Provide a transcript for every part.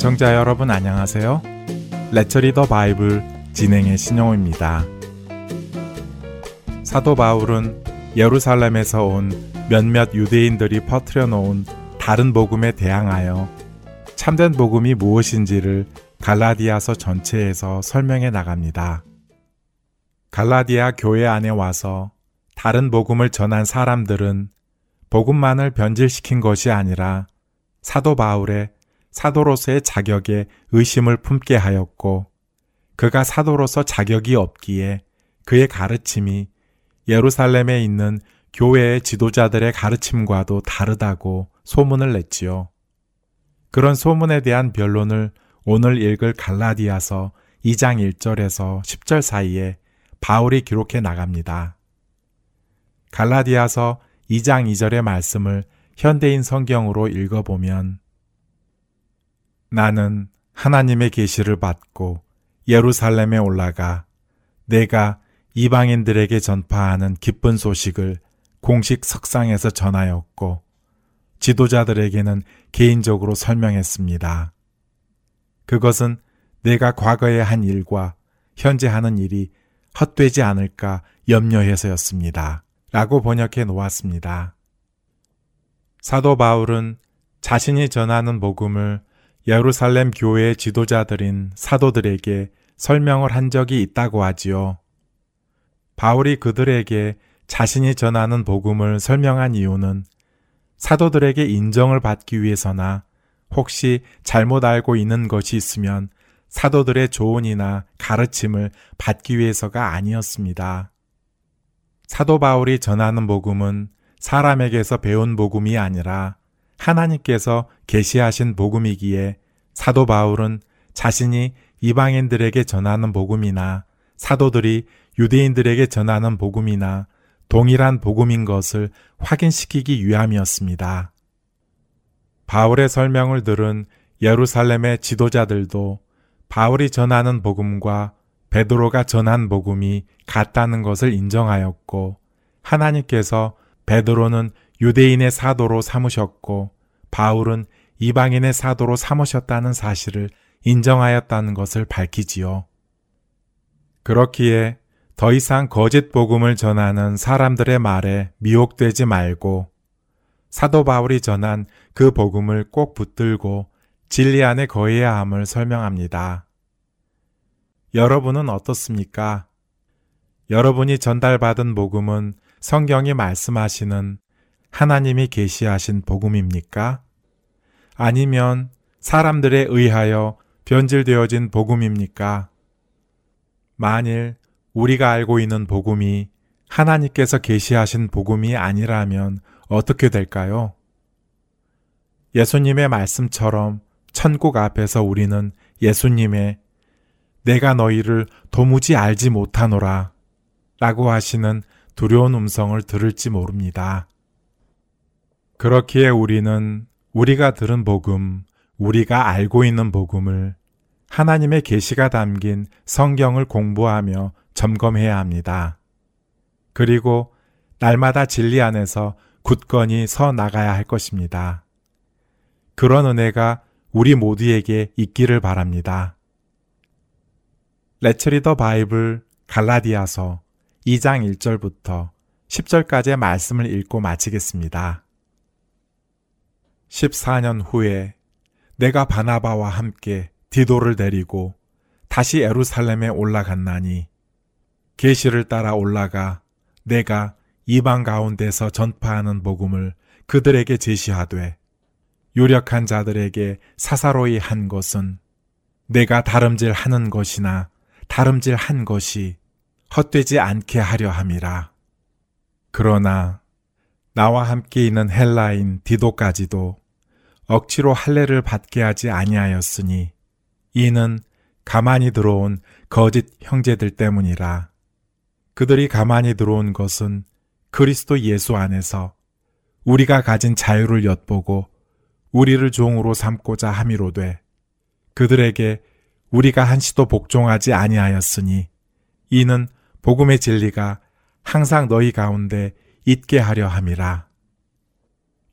애청자 여러분 안녕하세요. 레처리 더 바이블 진행의 신용호입니다. 사도 바울은 예루살렘에서 온 몇몇 유대인들이 퍼뜨려 놓은 다른 복음에 대항하여 참된 복음이 무엇인지를 갈라디아서 전체에서 설명해 나갑니다. 갈라디아 교회 안에 와서 다른 복음을 전한 사람들은 복음만을 변질시킨 것이 아니라 사도 바울의 사도로서의 자격에 의심을 품게 하였고 그가 사도로서 자격이 없기에 그의 가르침이 예루살렘에 있는 교회의 지도자들의 가르침과도 다르다고 소문을 냈지요. 그런 소문에 대한 변론을 오늘 읽을 갈라디아서 2장 1절에서 10절 사이에 바울이 기록해 나갑니다. 갈라디아서 2장 2절의 말씀을 현대인 성경으로 읽어보면 나는 하나님의 계시를 받고 예루살렘에 올라가 내가 이방인들에게 전파하는 기쁜 소식을 공식 석상에서 전하였고 지도자들에게는 개인적으로 설명했습니다. 그것은 내가 과거에 한 일과 현재 하는 일이 헛되지 않을까 염려해서였습니다. 라고 번역해 놓았습니다. 사도 바울은 자신이 전하는 복음을 예루살렘 교회의 지도자들인 사도들에게 설명을 한 적이 있다고 하지요. 바울이 그들에게 자신이 전하는 복음을 설명한 이유는 사도들에게 인정을 받기 위해서나 혹시 잘못 알고 있는 것이 있으면 사도들의 조언이나 가르침을 받기 위해서가 아니었습니다. 사도 바울이 전하는 복음은 사람에게서 배운 복음이 아니라 하나님께서 계시하신 복음이기에 사도 바울은 자신이 이방인들에게 전하는 복음이나 사도들이 유대인들에게 전하는 복음이나 동일한 복음인 것을 확인시키기 위함이었습니다. 바울의 설명을 들은 예루살렘의 지도자들도 바울이 전하는 복음과 베드로가 전한 복음이 같다는 것을 인정하였고 하나님께서 베드로는 유대인의 사도로 삼으셨고 바울은 이방인의 사도로 삼으셨다는 사실을 인정하였다는 것을 밝히지요. 그렇기에 더 이상 거짓 복음을 전하는 사람들의 말에 미혹되지 말고 사도 바울이 전한 그 복음을 꼭 붙들고 진리 안에 거해야 함을 설명합니다. 여러분은 어떻습니까? 여러분이 전달받은 복음은 성경이 말씀하시는 하나님이 계시하신 복음입니까? 아니면 사람들에 의하여 변질되어진 복음입니까? 만일 우리가 알고 있는 복음이 하나님께서 계시하신 복음이 아니라면 어떻게 될까요? 예수님의 말씀처럼 천국 앞에서 우리는 예수님의 내가 너희를 도무지 알지 못하노라 라고 하시는 두려운 음성을 들을지 모릅니다. 그렇기에 우리는 우리가 들은 복음, 우리가 알고 있는 복음을 하나님의 계시가 담긴 성경을 공부하며 점검해야 합니다. 그리고 날마다 진리 안에서 굳건히 서 나가야 할 것입니다. 그런 은혜가 우리 모두에게 있기를 바랍니다. 레처리더 바이블 갈라디아서 2장 1절부터 10절까지의 말씀을 읽고 마치겠습니다. 14년 후에 내가 바나바와 함께 디도를 데리고 다시 에루살렘에 올라갔나니 계시를 따라 올라가 내가 이방 가운데서 전파하는 복음을 그들에게 제시하되 유력한 자들에게 사사로이 한 것은 내가 다름질 하는 것이나 다름질 한 것이 헛되지 않게 하려 함이라. 그러나 나와 함께 있는 헬라인 디도까지도 억지로 할례를 받게 하지 아니하였으니 이는 가만히 들어온 거짓 형제들 때문이라. 그들이 가만히 들어온 것은 그리스도 예수 안에서 우리가 가진 자유를 엿보고 우리를 종으로 삼고자 함이로되 그들에게 우리가 한시도 복종하지 아니하였으니 이는 복음의 진리가 항상 너희 가운데 있게 하려 함이라.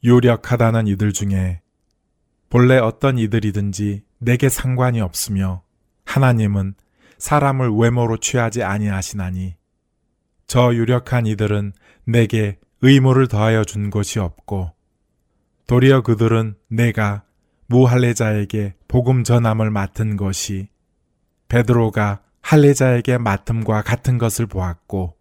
유력하다는 이들 중에 본래 어떤 이들이든지 내게 상관이 없으며 하나님은 사람을 외모로 취하지 아니하시나니 저 유력한 이들은 내게 의무를 더하여 준 것이 없고 도리어 그들은 내가 무할례자에게 복음 전함을 맡은 것이 베드로가 할례자에게 맡음과 같은 것을 보았고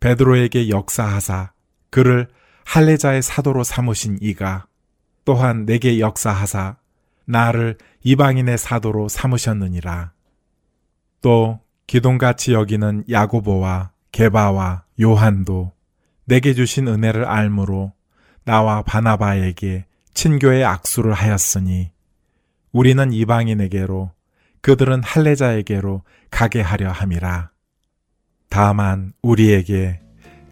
베드로에게 역사하사 그를 할례자의 사도로 삼으신 이가 또한 내게 역사하사 나를 이방인의 사도로 삼으셨느니라. 또 기동같이 여기는 야고보와 게바와 요한도 내게 주신 은혜를 알므로 나와 바나바에게 친교의 악수를 하였으니 우리는 이방인에게로 그들은 할례자에게로 가게 하려 함이라. 다만 우리에게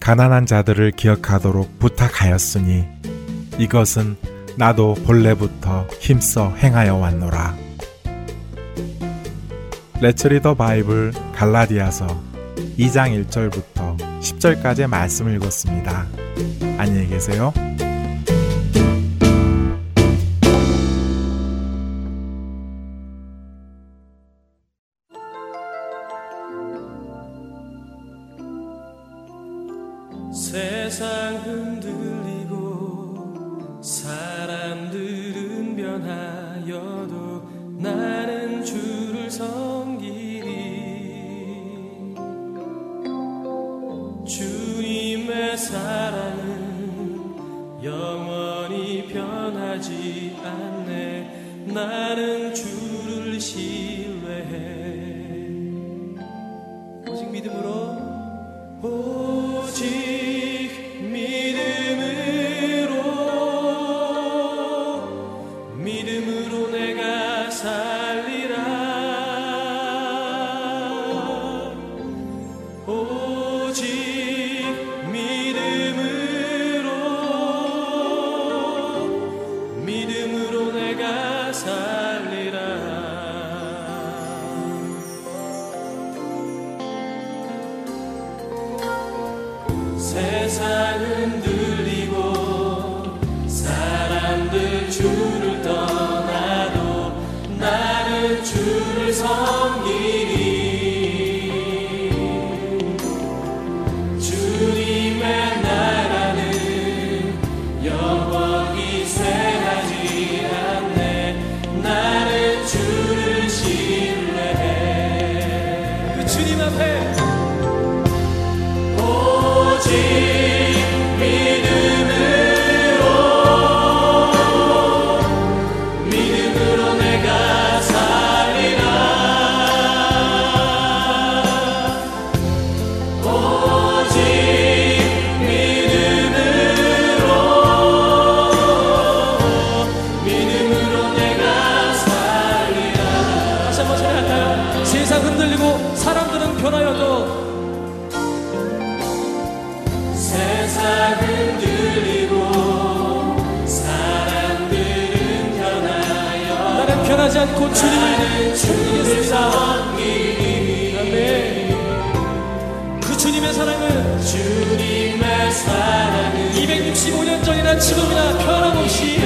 가난한 자들을 기억하도록 부탁하였으니 이것은 나도 본래부터 힘써 행하여 왔노라. 레츠 리더 바이블 갈라디아서 2장 1절부터 10절까지의 말씀을 읽었습니다. 안녕히 계세요. 오 하지 않고 주님을 섬기겠습니다 아멘. 그 주님의 사랑은 주님의 사랑은 265년 전이나 지금이나 변함없이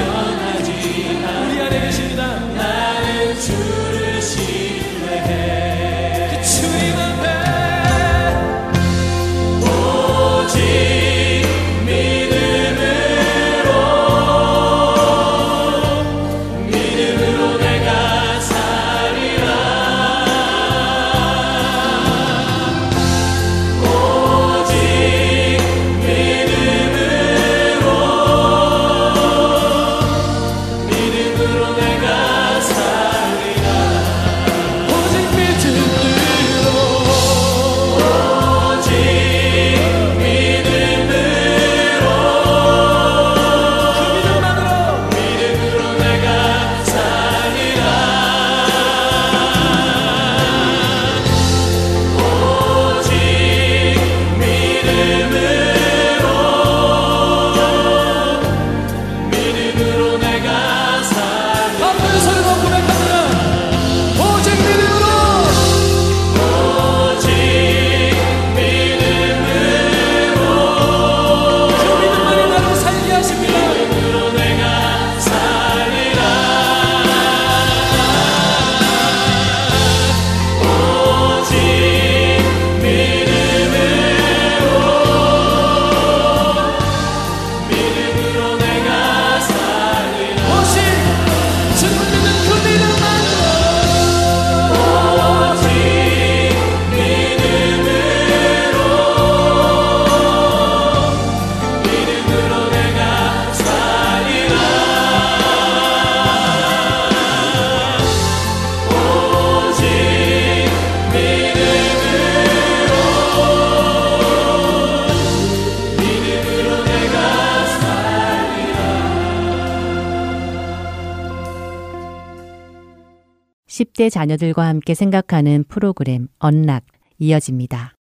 우리 안에 계십니다. 나는 주 10대 자녀들과 함께 생각하는 프로그램 언락 이어집니다.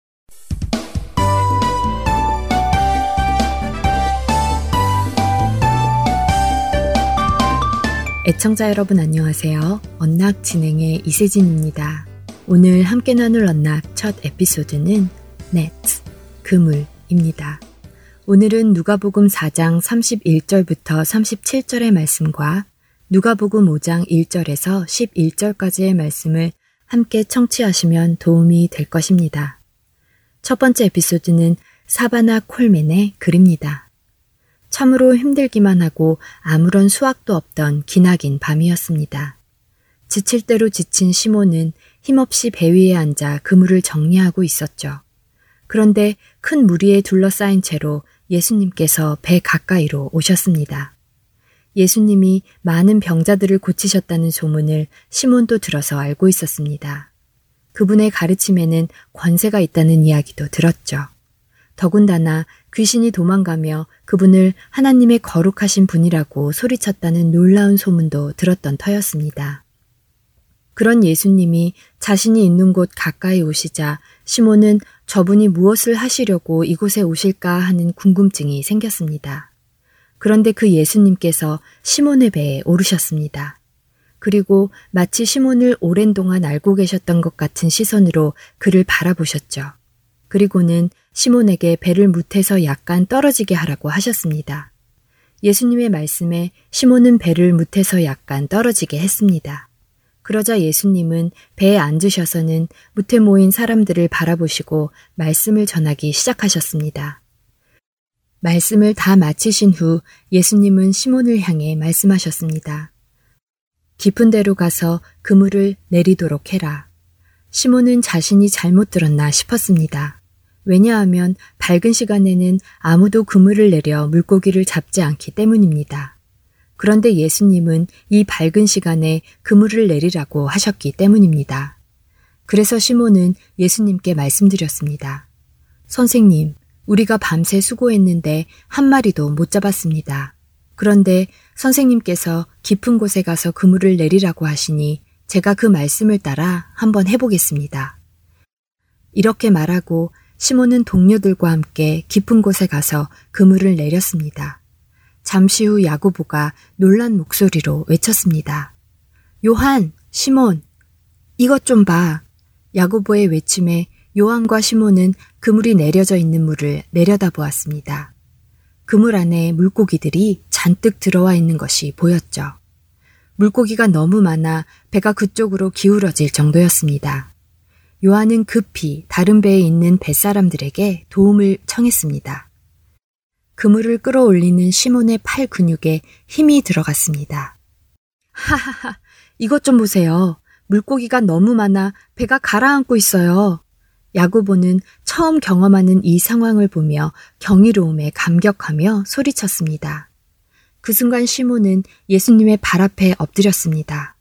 애청자 여러분 안녕하세요. 언락 진행의 이세진입니다. 오늘 함께 나눌 언락 첫 에피소드는 네트, 그물입니다. 오늘은 누가복음 4장 31절부터 37절의 말씀과 누가복음 5장 1절에서 11절까지의 말씀을 함께 청취하시면 도움이 될 것입니다. 첫 번째 에피소드는 사바나 콜맨의 글입니다. 참으로 힘들기만 하고 아무런 수확도 없던 기나긴 밤이었습니다. 지칠 대로 지친 시몬은 힘없이 배 위에 앉아 그물을 정리하고 있었죠. 그런데 큰 무리에 둘러싸인 채로 예수님께서 배 가까이로 오셨습니다. 예수님이 많은 병자들을 고치셨다는 소문을 시몬도 들어서 알고 있었습니다. 그분의 가르침에는 권세가 있다는 이야기도 들었죠. 더군다나 귀신이 도망가며 그분을 하나님의 거룩하신 분이라고 소리쳤다는 놀라운 소문도 들었던 터였습니다. 그런 예수님이 자신이 있는 곳 가까이 오시자 시몬은 저분이 무엇을 하시려고 이곳에 오실까 하는 궁금증이 생겼습니다. 그런데 그 예수님께서 시몬의 배에 오르셨습니다. 그리고 마치 시몬을 오랜 동안 알고 계셨던 것 같은 시선으로 그를 바라보셨죠. 그리고는 시몬에게 배를 무태서 약간 떨어지게 하라고 하셨습니다. 예수님의 말씀에 시몬은 배를 무태서 약간 떨어지게 했습니다. 그러자 예수님은 배에 앉으셔서는 무태 모인 사람들을 바라보시고 말씀을 전하기 시작하셨습니다. 말씀을 다 마치신 후 예수님은 시몬을 향해 말씀하셨습니다. 깊은 데로 가서 그물을 내리도록 해라. 시몬은 자신이 잘못 들었나 싶었습니다. 왜냐하면 밝은 시간에는 아무도 그물을 내려 물고기를 잡지 않기 때문입니다. 그런데 예수님은 이 밝은 시간에 그물을 내리라고 하셨기 때문입니다. 그래서 시몬은 예수님께 말씀드렸습니다. 선생님, 우리가 밤새 수고했는데 한 마리도 못 잡았습니다. 그런데 선생님께서 깊은 곳에 가서 그물을 내리라고 하시니 제가 그 말씀을 따라 한번 해보겠습니다. 이렇게 말하고 시몬은 동료들과 함께 깊은 곳에 가서 그물을 내렸습니다. 잠시 후 야고보가 놀란 목소리로 외쳤습니다. 요한, 시몬, 이것 좀 봐. 야고보의 외침에 요한과 시몬은 그물이 내려져 있는 물을 내려다 보았습니다. 그물 안에 물고기들이 잔뜩 들어와 있는 것이 보였죠. 물고기가 너무 많아 배가 그쪽으로 기울어질 정도였습니다. 요한은 급히 다른 배에 있는 뱃사람들에게 도움을 청했습니다. 그물을 끌어올리는 시몬의 팔 근육에 힘이 들어갔습니다. 하하하, 이것 좀 보세요. 물고기가 너무 많아 배가 가라앉고 있어요. 야구보는 처음 경험하는 이 상황을 보며 경이로움에 감격하며 소리쳤습니다. 그 순간 시몬은 예수님의 발 앞에 엎드렸습니다.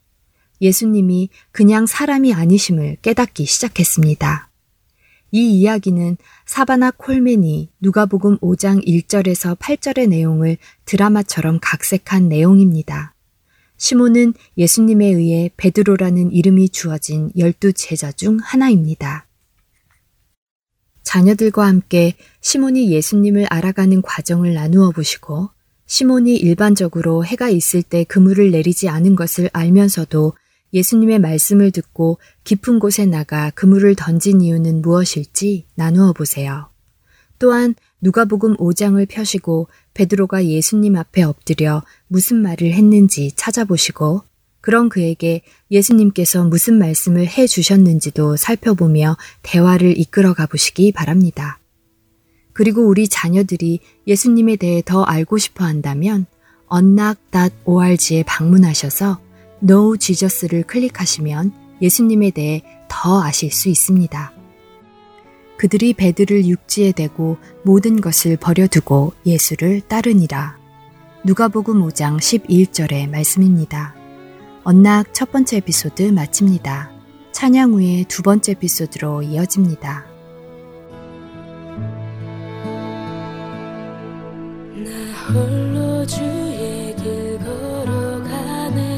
예수님이 그냥 사람이 아니심을 깨닫기 시작했습니다. 이 이야기는 사바나 콜맨이 누가복음 5장 1절에서 8절의 내용을 드라마처럼 각색한 내용입니다. 시몬은 예수님에 의해 베드로라는 이름이 주어진 열두 제자 중 하나입니다. 자녀들과 함께 시몬이 예수님을 알아가는 과정을 나누어 보시고 시몬이 일반적으로 해가 있을 때 그물을 내리지 않은 것을 알면서도 예수님의 말씀을 듣고 깊은 곳에 나가 그물을 던진 이유는 무엇일지 나누어 보세요. 또한 누가복음 5장을 펴시고 베드로가 예수님 앞에 엎드려 무슨 말을 했는지 찾아보시고 그런 그에게 예수님께서 무슨 말씀을 해 주셨는지도 살펴보며 대화를 이끌어 가보시기 바랍니다. 그리고 우리 자녀들이 예수님에 대해 더 알고 싶어 한다면 언락.org에 방문하셔서 No Jesus를 클릭하시면 예수님에 대해 더 아실 수 있습니다. 그들이 배들을 육지에 대고 모든 것을 버려두고 예수를 따르니라. 누가복음 5장 11절의 말씀입니다. 언락 첫 번째 에피소드 마칩니다. 찬양 후에 두 번째 에피소드로 이어집니다. 나 홀로 주의 길 걸어가네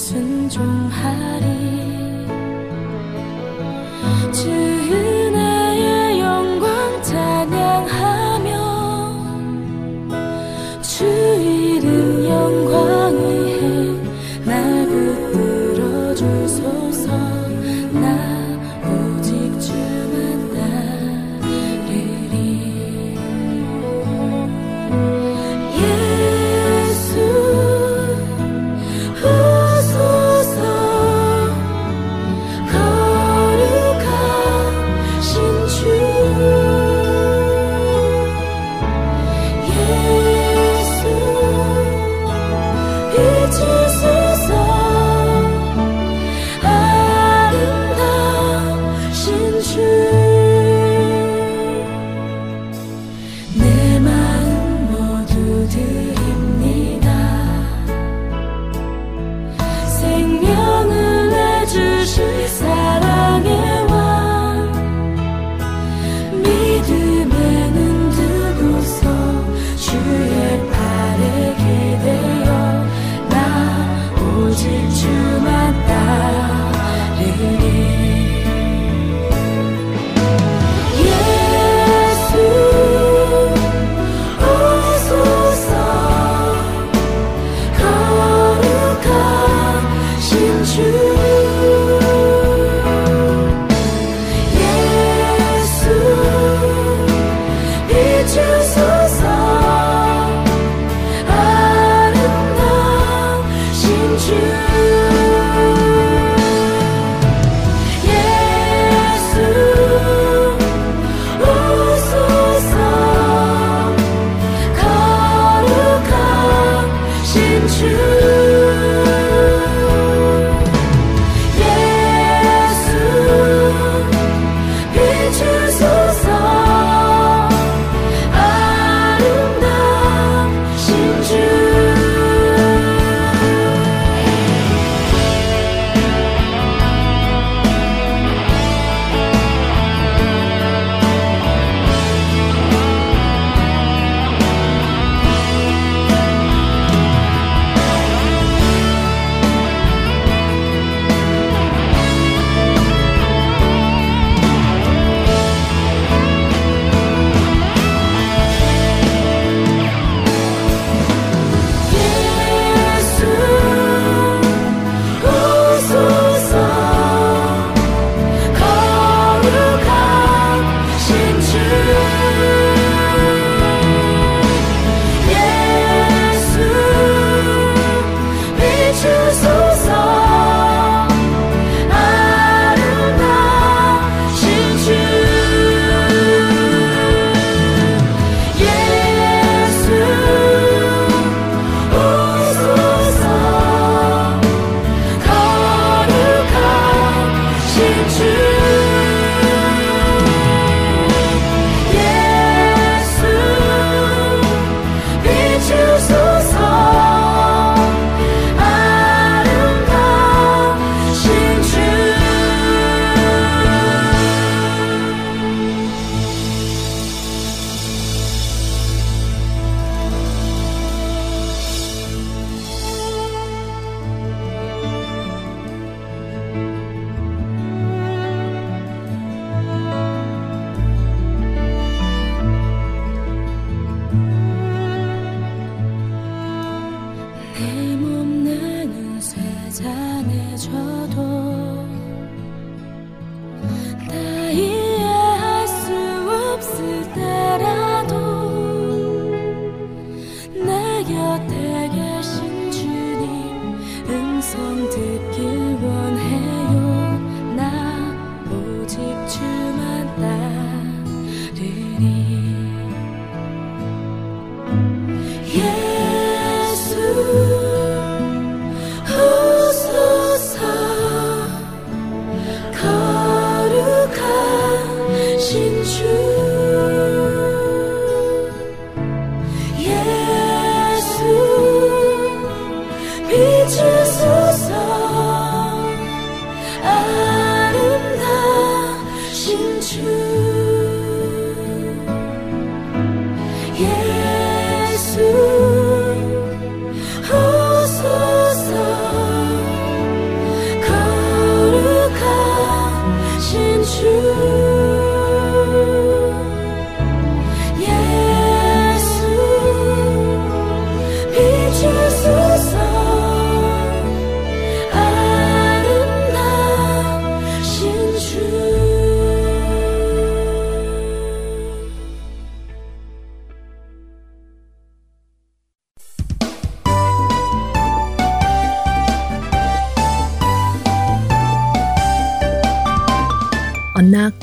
心去。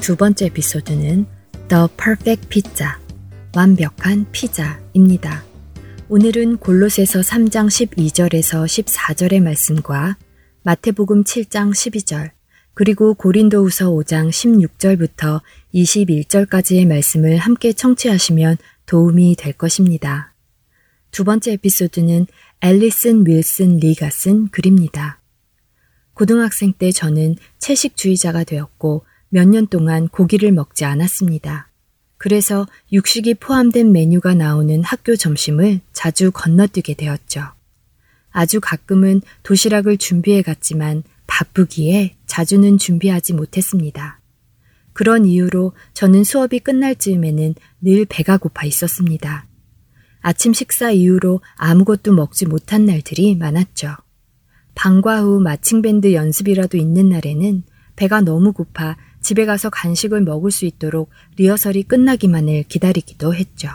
두 번째 에피소드는 The Perfect Pizza, 완벽한 피자입니다. 오늘은 골로새서 3장 12절에서 14절의 말씀과 마태복음 7장 12절, 그리고 고린도후서 5장 16절부터 21절까지의 말씀을 함께 청취하시면 도움이 될 것입니다. 두 번째 에피소드는 앨리슨 윌슨 리가 쓴 글입니다. 고등학생 때 저는 채식주의자가 되었고 몇 년 동안 고기를 먹지 않았습니다. 그래서 육식이 포함된 메뉴가 나오는 학교 점심을 자주 건너뛰게 되었죠. 아주 가끔은 도시락을 준비해 갔지만 바쁘기에 자주는 준비하지 못했습니다. 그런 이유로 저는 수업이 끝날 즈음에는 늘 배가 고파 있었습니다. 아침 식사 이후로 아무것도 먹지 못한 날들이 많았죠. 방과 후 marching 밴드 연습이라도 있는 날에는 배가 너무 고파 집에 가서 간식을 먹을 수 있도록 리허설이 끝나기만을 기다리기도 했죠.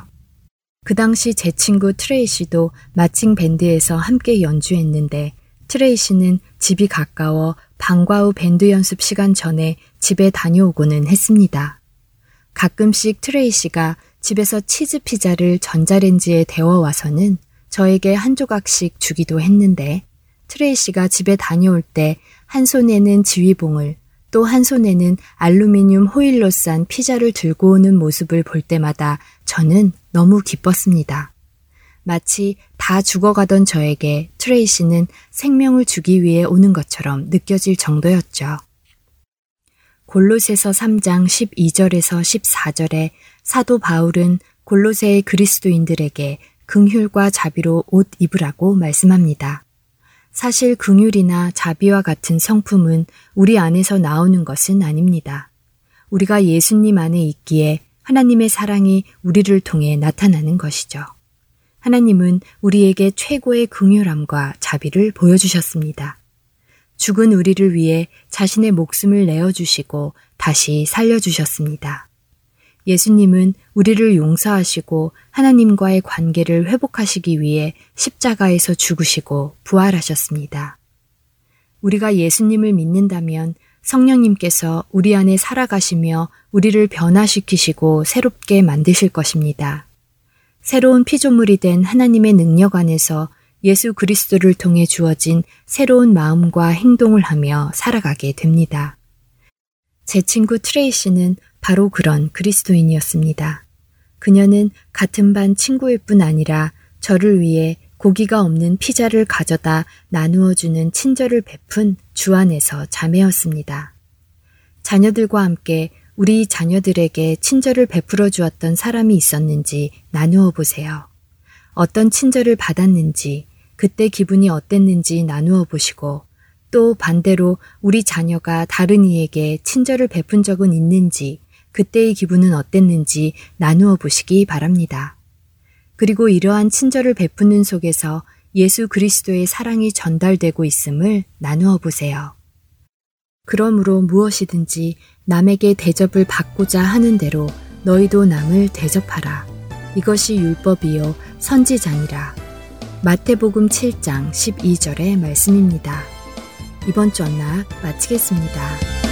그 당시 제 친구 트레이시도 marching 밴드에서 함께 연주했는데 트레이시는 집이 가까워 방과 후 밴드 연습 시간 전에 집에 다녀오고는 했습니다. 가끔씩 트레이시가 집에서 치즈 피자를 전자레인지에 데워 와서는 저에게 한 조각씩 주기도 했는데 트레이시가 집에 다녀올 때 한 손에는 지휘봉을 또 한 손에는 알루미늄 호일로 싼 피자를 들고 오는 모습을 볼 때마다 저는 너무 기뻤습니다. 마치 다 죽어가던 저에게 트레이시는 생명을 주기 위해 오는 것처럼 느껴질 정도였죠. 골로새서 3장 12절에서 14절에 사도 바울은 골로새의 그리스도인들에게 긍휼과 자비로 옷 입으라고 말씀합니다. 사실 긍휼이나 자비와 같은 성품은 우리 안에서 나오는 것은 아닙니다. 우리가 예수님 안에 있기에 하나님의 사랑이 우리를 통해 나타나는 것이죠. 하나님은 우리에게 최고의 긍휼함과 자비를 보여주셨습니다. 죽은 우리를 위해 자신의 목숨을 내어주시고 다시 살려주셨습니다. 예수님은 우리를 용서하시고 하나님과의 관계를 회복하시기 위해 십자가에서 죽으시고 부활하셨습니다. 우리가 예수님을 믿는다면 성령님께서 우리 안에 살아가시며 우리를 변화시키시고 새롭게 만드실 것입니다. 새로운 피조물이 된 하나님의 능력 안에서 예수 그리스도를 통해 주어진 새로운 마음과 행동을 하며 살아가게 됩니다. 제 친구 트레이시는 바로 그런 그리스도인이었습니다. 그녀는 같은 반 친구일 뿐 아니라 저를 위해 고기가 없는 피자를 가져다 나누어 주는 친절을 베푼 주 안에서 자매였습니다. 자녀들과 함께 우리 자녀들에게 친절을 베풀어 주었던 사람이 있었는지 나누어 보세요. 어떤 친절을 받았는지, 그때 기분이 어땠는지 나누어 보시고, 또 반대로 우리 자녀가 다른 이에게 친절을 베푼 적은 있는지 그때의 기분은 어땠는지 나누어 보시기 바랍니다. 그리고 이러한 친절을 베푸는 속에서 예수 그리스도의 사랑이 전달되고 있음을 나누어 보세요. 그러므로 무엇이든지 남에게 대접을 받고자 하는 대로 너희도 남을 대접하라. 이것이 율법이요 선지자니라. 마태복음 7장 12절의 말씀입니다. 이번 주 언락 마치겠습니다.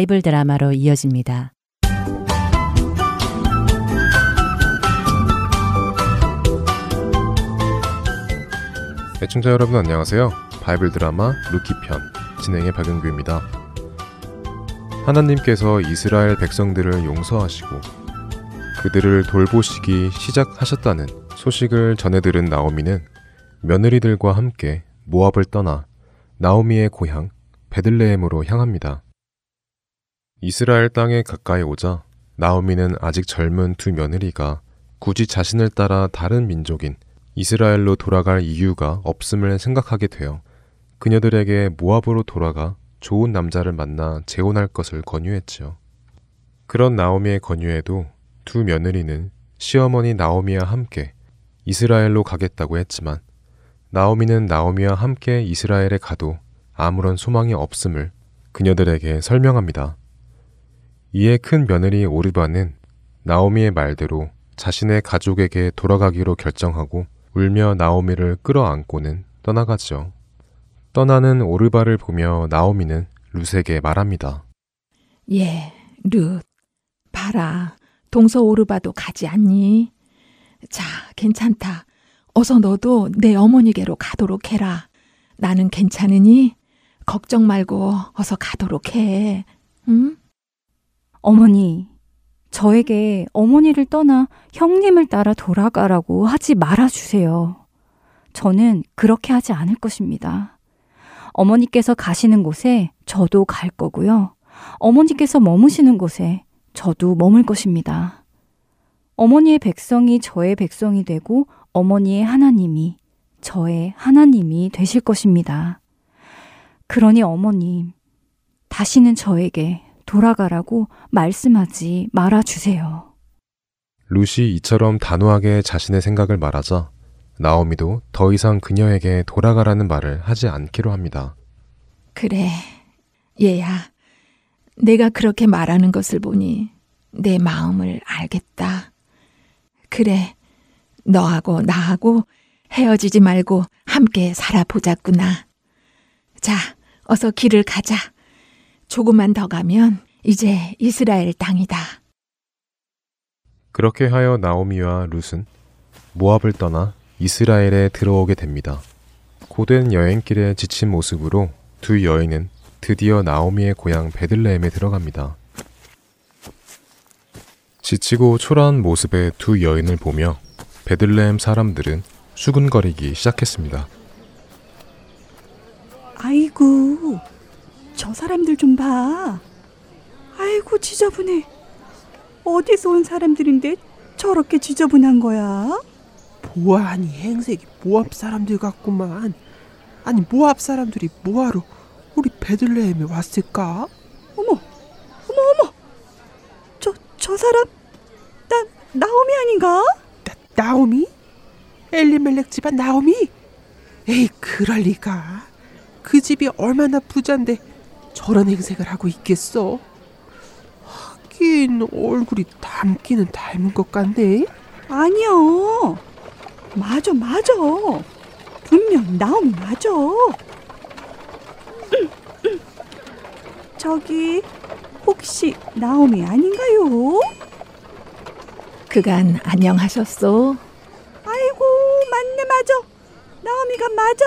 바이블 드라마로 이어집니다. 애청자 여러분 안녕하세요. 바이블 드라마 루키편 진행의 박영규입니다. 하나님께서 이스라엘 백성들을 용서하시고 그들을 돌보시기 시작하셨다는 소식을 전해 들은 나오미는 며느리들과 함께 모압을 떠나 나오미의 고향 베들레헴으로 향합니다. 이스라엘 땅에 가까이 오자 나오미는 아직 젊은 두 며느리가 굳이 자신을 따라 다른 민족인 이스라엘로 돌아갈 이유가 없음을 생각하게 되어 그녀들에게 모압으로 돌아가 좋은 남자를 만나 재혼할 것을 권유했지요. 그런 나오미의 권유에도 두 며느리는 시어머니 나오미와 함께 이스라엘로 가겠다고 했지만 나오미는 나오미와 함께 이스라엘에 가도 아무런 소망이 없음을 그녀들에게 설명합니다. 이에 큰 며느리 오르바는 나오미의 말대로 자신의 가족에게 돌아가기로 결정하고 울며 나오미를 끌어안고는 떠나가죠. 떠나는 오르바를 보며 나오미는 룻에게 말합니다. 예, 룻. 봐라. 동서 오르바도 가지 않니? 자, 괜찮다. 어서 너도 내 어머니께로 가도록 해라. 나는 괜찮으니 걱정 말고 어서 가도록 해. 응? 어머니, 저에게 어머니를 떠나 형님을 따라 돌아가라고 하지 말아주세요. 저는 그렇게 하지 않을 것입니다. 어머니께서 가시는 곳에 저도 갈 거고요. 어머니께서 머무시는 곳에 저도 머물 것입니다. 어머니의 백성이 저의 백성이 되고 어머니의 하나님이 저의 하나님이 되실 것입니다. 그러니 어머님, 다시는 저에게 돌아가라고 말씀하지 말아 주세요. 루시 이처럼 단호하게 자신의 생각을 말하자 나오미도 더 이상 그녀에게 돌아가라는 말을 하지 않기로 합니다. 그래, 얘야. 내가 그렇게 말하는 것을 보니 내 마음을 알겠다. 그래, 너하고 나하고 헤어지지 말고 함께 살아보자꾸나. 자, 어서 길을 가자. 조금만 더 가면 이제 이스라엘 땅이다. 그렇게 하여 나오미와 룻은 모압을 떠나 이스라엘에 들어오게 됩니다. 고된 여행길에 지친 모습으로 두 여인은 드디어 나오미의 고향 베들레헴에 들어갑니다. 지치고 초라한 모습의 두 여인을 보며 베들레헴 사람들은 수군거리기 시작했습니다. 아이고, 저 사람들 좀 봐. 아이고, 지저분해. 어디서 온 사람들인데 저렇게 지저분한 거야? 보아하니 행색이 모압 사람들 같구만. 아니 모압 사람들이 뭐하러 우리 베들레헴에 왔을까? 어머, 어머, 어머. 저, 저 사람 나 나오미 아닌가? 나, 나오미? 엘리멜렉 집안 나오미? 에이 그럴 리가. 그 집이 얼마나 부잔데 저런 행색을 하고 있겠어? 하긴 얼굴이 닮기는 닮은 것 같네. 아니요. 맞아, 맞아. 분명 나오미 맞아. 저기 혹시 나오미 아닌가요? 그간 안녕하셨소? 아이고 맞네 맞아. 나오미가 맞아.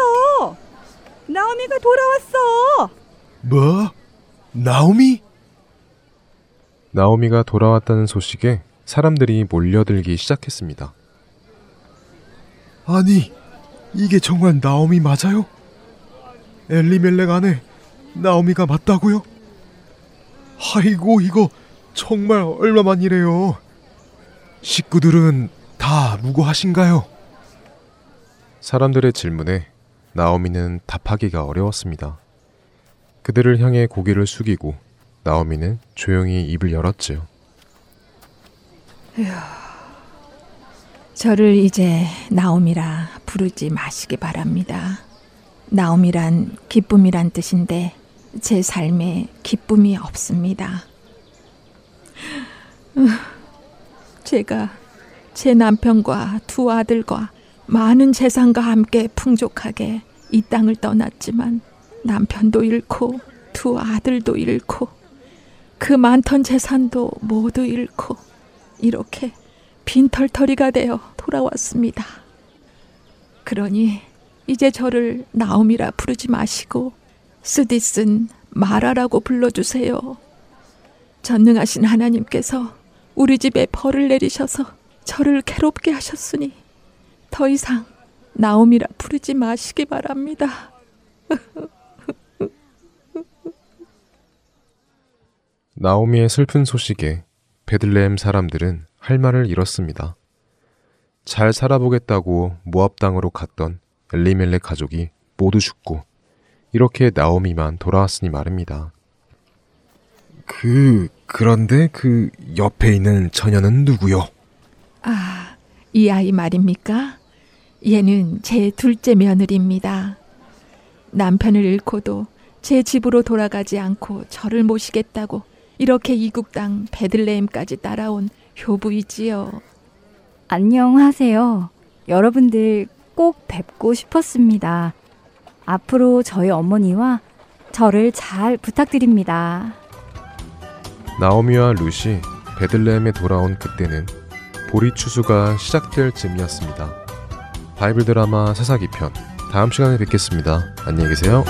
나오미가 돌아왔어. 뭐? 나오미? 나오미가 돌아왔다는 소식에 사람들이 몰려들기 시작했습니다. 아니, 이게 정말 나오미 맞아요? 엘리멜렉 안에 나오미가 맞다고요? 아이고, 이거 정말 얼마만이래요. 식구들은 다 무고하신가요? 사람들의 질문에 나오미는 답하기가 어려웠습니다. 그들을 향해 고개를 숙이고 나오미는 조용히 입을 열었지요. 휴, 저를 이제 나오미라 부르지 마시기 바랍니다. 나오미란 기쁨이란 뜻인데 제 삶에 기쁨이 없습니다. 제가 제 남편과 두 아들과 많은 재산과 함께 풍족하게 이 땅을 떠났지만 남편도 잃고 두 아들도 잃고 그 많던 재산도 모두 잃고 이렇게 빈털터리가 되어 돌아왔습니다. 그러니 이제 저를 나옴이라 부르지 마시고 쓰디쓴 마라라고 불러주세요. 전능하신 하나님께서 우리 집에 벌을 내리셔서 저를 괴롭게 하셨으니 더 이상 나옴이라 부르지 마시기 바랍니다. 나오미의 슬픈 소식에 베들레헴 사람들은 할 말을 잃었습니다. 잘 살아보겠다고 모압 땅으로 갔던 엘리멜렉 가족이 모두 죽고 이렇게 나오미만 돌아왔으니 말입니다. 그 그런데 그 옆에 있는 처녀는 누구요? 아, 이 아이 말입니까? 얘는 제 둘째 며느리입니다. 남편을 잃고도 제 집으로 돌아가지 않고 저를 모시겠다고 이렇게 이국 땅 베들레헴까지 따라온 효부이지요. 안녕하세요. 여러분들 꼭 뵙고 싶었습니다. 앞으로 저희 어머니와 저를 잘 부탁드립니다. 나오미와 루시 베들레헴에 돌아온 그때는 보리 추수가 시작될 즈음이었습니다. 바이블 드라마 사사기 편 다음 시간에 뵙겠습니다. 안녕히 계세요.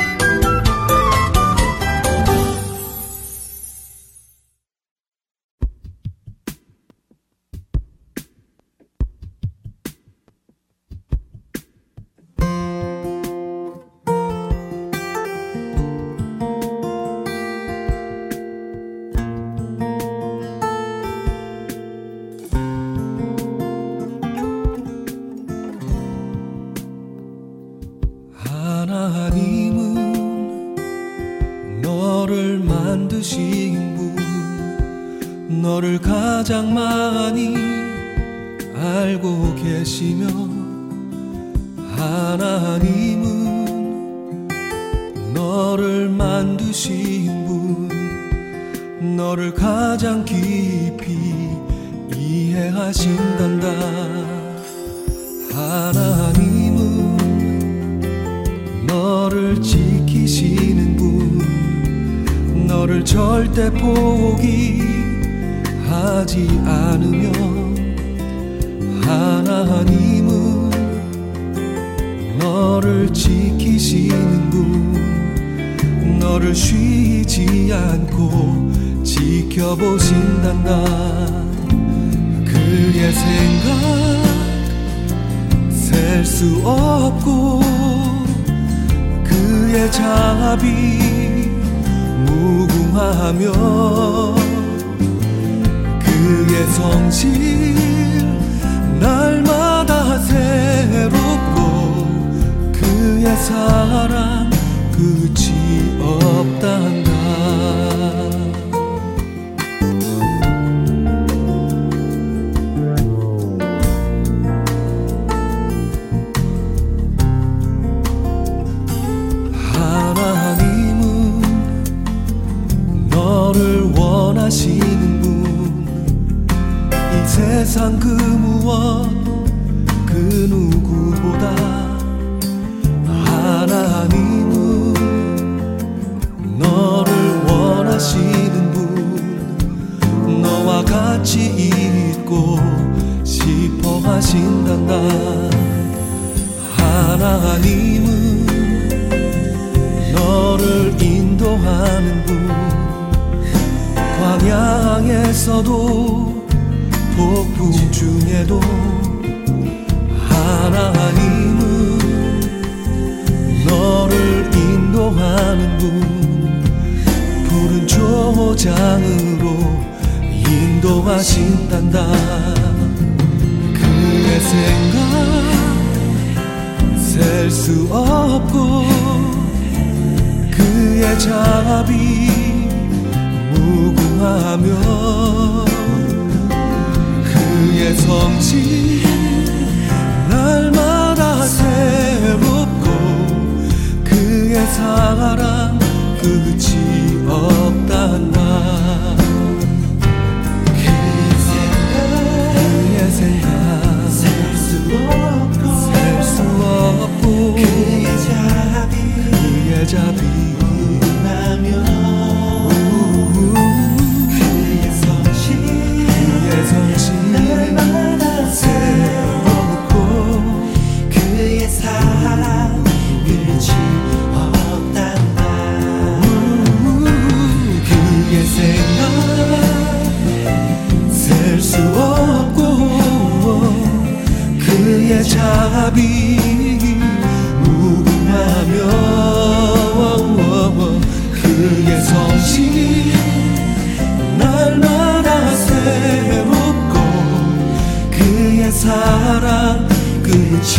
지키시는 분 너를 절대 포기하지 않으면 하나님은 너를 지키시는 분 너를 쉬지 않고 지켜보신단다. 그의 생각 셀 수 없고 그의 자 자비 무궁하며 그의 성실 날마다 새롭고 그의 사랑 끝이 없단다 세상 그 무엇 그 누구보다 하나님은 너를 원하시는 분 너와 같이 있고 싶어 하신단다. 하나님은 너를 인도하는 분 광야에서도 폭풍 중에도 하나님은 너를 인도하는 분 푸른 초장으로 인도하신단다. 그의 생각 셀 수 없고 그의 자비 무궁하며 그의 성실 날마다 새롭고 그의 사랑 끝이 없단다 그의 생각 그의 생각 셀수 없고 셀수 없고 그의 자비. 그의 자비. 나며 자비 무궁하며 그의 성실 날마다 새롭고 그의 사랑 끝이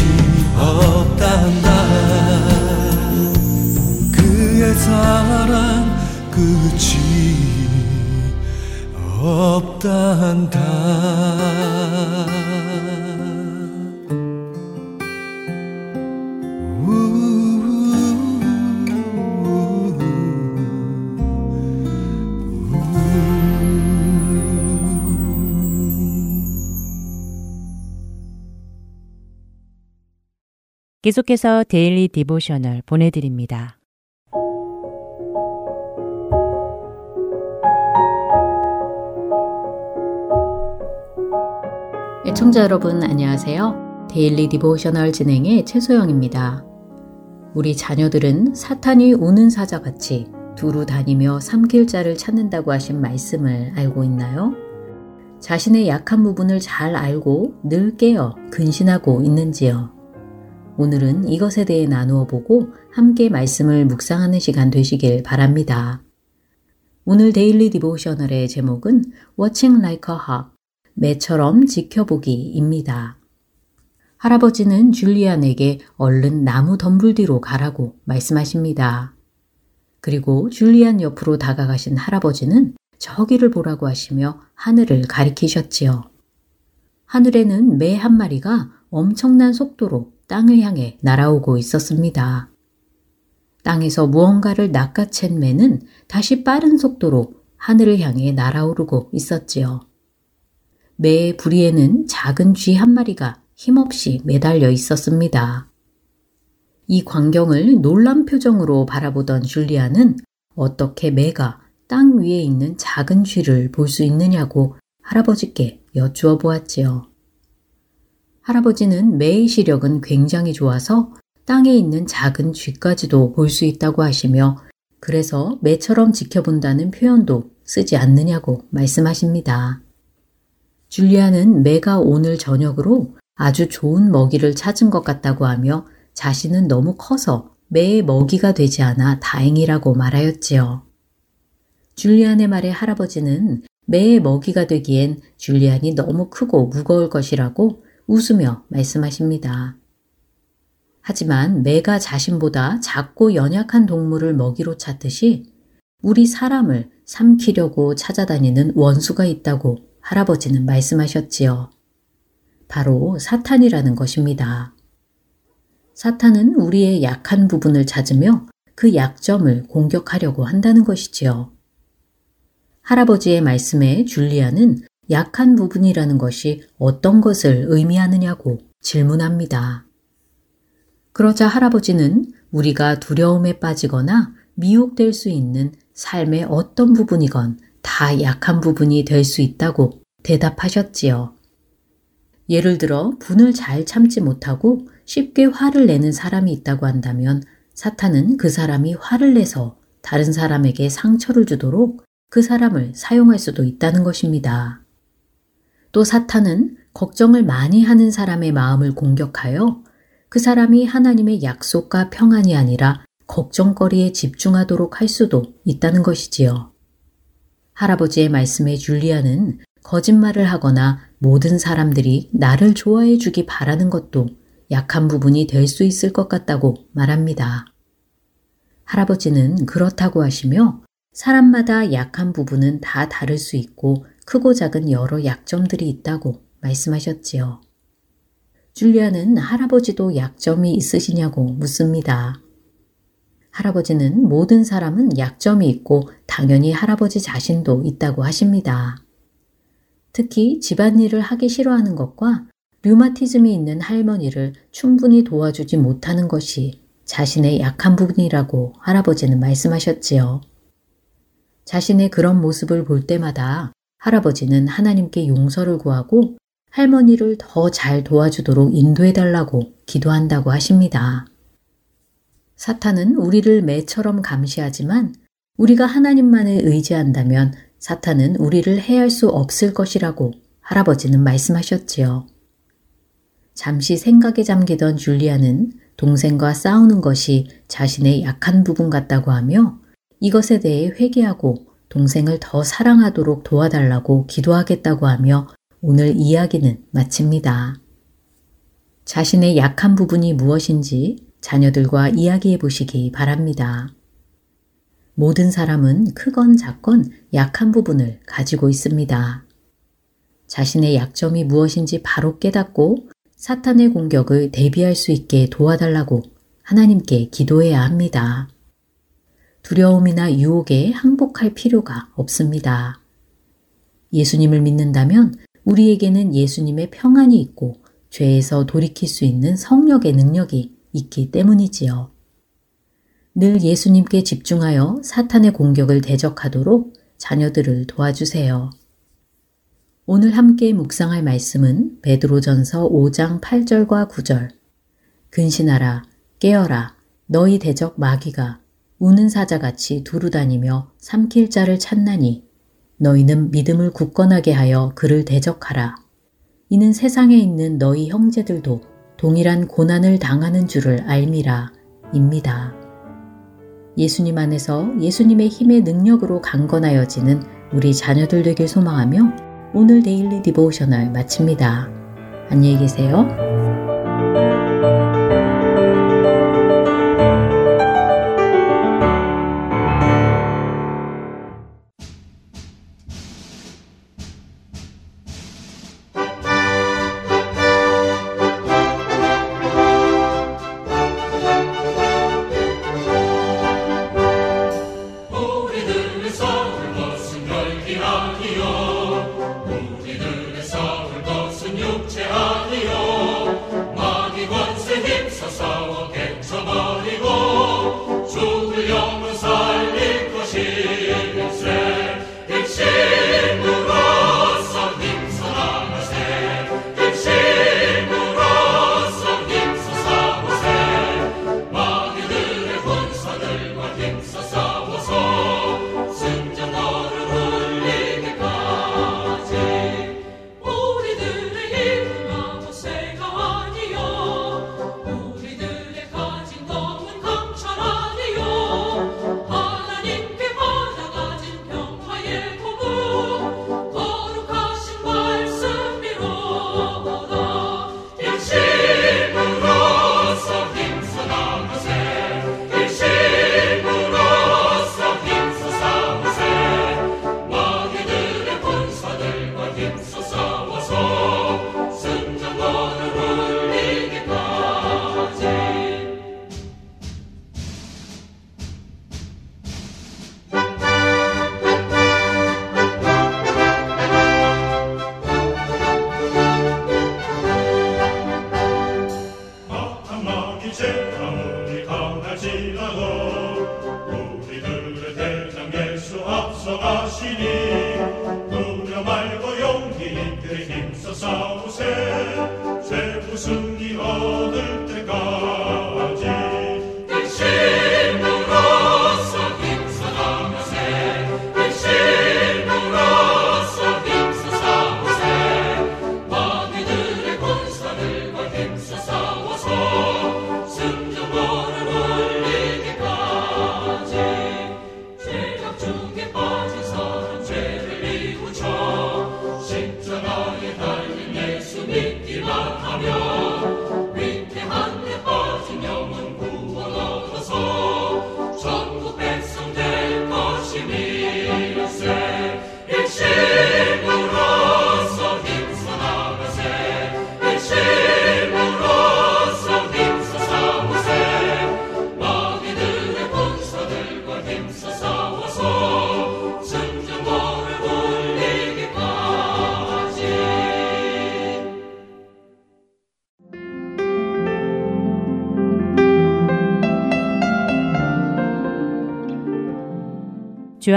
없단다. 그의 사랑 끝이 없단다 계속해서 Daily Devotional 보내드립니다. 애청자 여러분 안녕하세요. Daily Devotional 진행의 최소영입니다. 우리 자녀들은 사탄이 우는 사자같이 두루 다니며 삼킬 자를 찾는다고 하신 말씀을 알고 있나요? 자신의 약한 부분을 잘 알고 늘 깨어 근신하고 있는지요? 오늘은 이것에 대해 나누어 보고 함께 말씀을 묵상하는 시간 되시길 바랍니다. 오늘 데일리 디보셔널의 제목은 Watching Like a Hawk, 매처럼 지켜보기입니다. 할아버지는 줄리안에게 얼른 나무 덤불 뒤로 가라고 말씀하십니다. 그리고 줄리안 옆으로 다가가신 할아버지는 저기를 보라고 하시며 하늘을 가리키셨지요. 하늘에는 매 한 마리가 엄청난 속도로 땅을 향해 날아오고 있었습니다. 땅에서 무언가를 낚아챈 매는 다시 빠른 속도로 하늘을 향해 날아오르고 있었지요. 매의 부리에는 작은 쥐 한 마리가 힘없이 매달려 있었습니다. 이 광경을 놀란 표정으로 바라보던 줄리아는 어떻게 매가 땅 위에 있는 작은 쥐를 볼 수 있느냐고 할아버지께 여쭈어 보았지요. 할아버지는 매의 시력은 굉장히 좋아서 땅에 있는 작은 쥐까지도 볼 수 있다고 하시며 그래서 매처럼 지켜본다는 표현도 쓰지 않느냐고 말씀하십니다. 줄리아는 매가 오늘 저녁으로 아주 좋은 먹이를 찾은 것 같다고 하며 자신은 너무 커서 매의 먹이가 되지 않아 다행이라고 말하였지요. 줄리안의 말에 할아버지는 매의 먹이가 되기엔 줄리안이 너무 크고 무거울 것이라고 웃으며 말씀하십니다. 하지만 매가 자신보다 작고 연약한 동물을 먹이로 찾듯이 우리 사람을 삼키려고 찾아다니는 원수가 있다고 할아버지는 말씀하셨지요. 바로 사탄이라는 것입니다. 사탄은 우리의 약한 부분을 찾으며 그 약점을 공격하려고 한다는 것이지요. 할아버지의 말씀에 줄리아는 약한 부분이라는 것이 어떤 것을 의미하느냐고 질문합니다. 그러자 할아버지는 우리가 두려움에 빠지거나 미혹될 수 있는 삶의 어떤 부분이건 다 약한 부분이 될 수 있다고 대답하셨지요. 예를 들어 분을 잘 참지 못하고 쉽게 화를 내는 사람이 있다고 한다면 사탄은 그 사람이 화를 내서 다른 사람에게 상처를 주도록 그 사람을 사용할 수도 있다는 것입니다. 또 사탄은 걱정을 많이 하는 사람의 마음을 공격하여 그 사람이 하나님의 약속과 평안이 아니라 걱정거리에 집중하도록 할 수도 있다는 것이지요. 할아버지의 말씀에 줄리아는 거짓말을 하거나 모든 사람들이 나를 좋아해 주기 바라는 것도 약한 부분이 될 수 있을 것 같다고 말합니다. 할아버지는 그렇다고 하시며 사람마다 약한 부분은 다 다를 수 있고 크고 작은 여러 약점들이 있다고 말씀하셨지요. 줄리아는 할아버지도 약점이 있으시냐고 묻습니다. 할아버지는 모든 사람은 약점이 있고 당연히 할아버지 자신도 있다고 하십니다. 특히 집안일을 하기 싫어하는 것과 류마티즘이 있는 할머니를 충분히 도와주지 못하는 것이 자신의 약한 부분이라고 할아버지는 말씀하셨지요. 자신의 그런 모습을 볼 때마다 할아버지는 하나님께 용서를 구하고 할머니를 더 잘 도와주도록 인도해달라고 기도한다고 하십니다. 사탄은 우리를 매처럼 감시하지만 우리가 하나님만을 의지한다면 사탄은 우리를 해할 수 없을 것이라고 할아버지는 말씀하셨지요. 잠시 생각에 잠기던 줄리아는 동생과 싸우는 것이 자신의 약한 부분 같다고 하며 이것에 대해 회개하고 동생을 더 사랑하도록 도와달라고 기도하겠다고 하며 오늘 이야기는 마칩니다. 자신의 약한 부분이 무엇인지 자녀들과 이야기해 보시기 바랍니다. 모든 사람은 크건 작건 약한 부분을 가지고 있습니다. 자신의 약점이 무엇인지 바로 깨닫고 사탄의 공격을 대비할 수 있게 도와달라고 하나님께 기도해야 합니다. 두려움이나 유혹에 항복할 필요가 없습니다. 예수님을 믿는다면 우리에게는 예수님의 평안이 있고 죄에서 돌이킬 수 있는 성령의 능력이 있기 때문이지요. 늘 예수님께 집중하여 사탄의 공격을 대적하도록 자녀들을 도와주세요. 오늘 함께 묵상할 말씀은 베드로전서 5장 8절과 9절. 근신하라, 깨어라, 너희 대적 마귀가 우는 사자같이 두루 다니며 삼킬 자를 찾나니 너희는 믿음을 굳건하게 하여 그를 대적하라. 이는 세상에 있는 너희 형제들도 동일한 고난을 당하는 줄을 앎이라. 입니다. 예수님 안에서 예수님의 힘의 능력으로 강건하여지는 우리 자녀들 되길 소망하며 오늘 Daily Devotional 마칩니다. 안녕히 계세요. 하시니.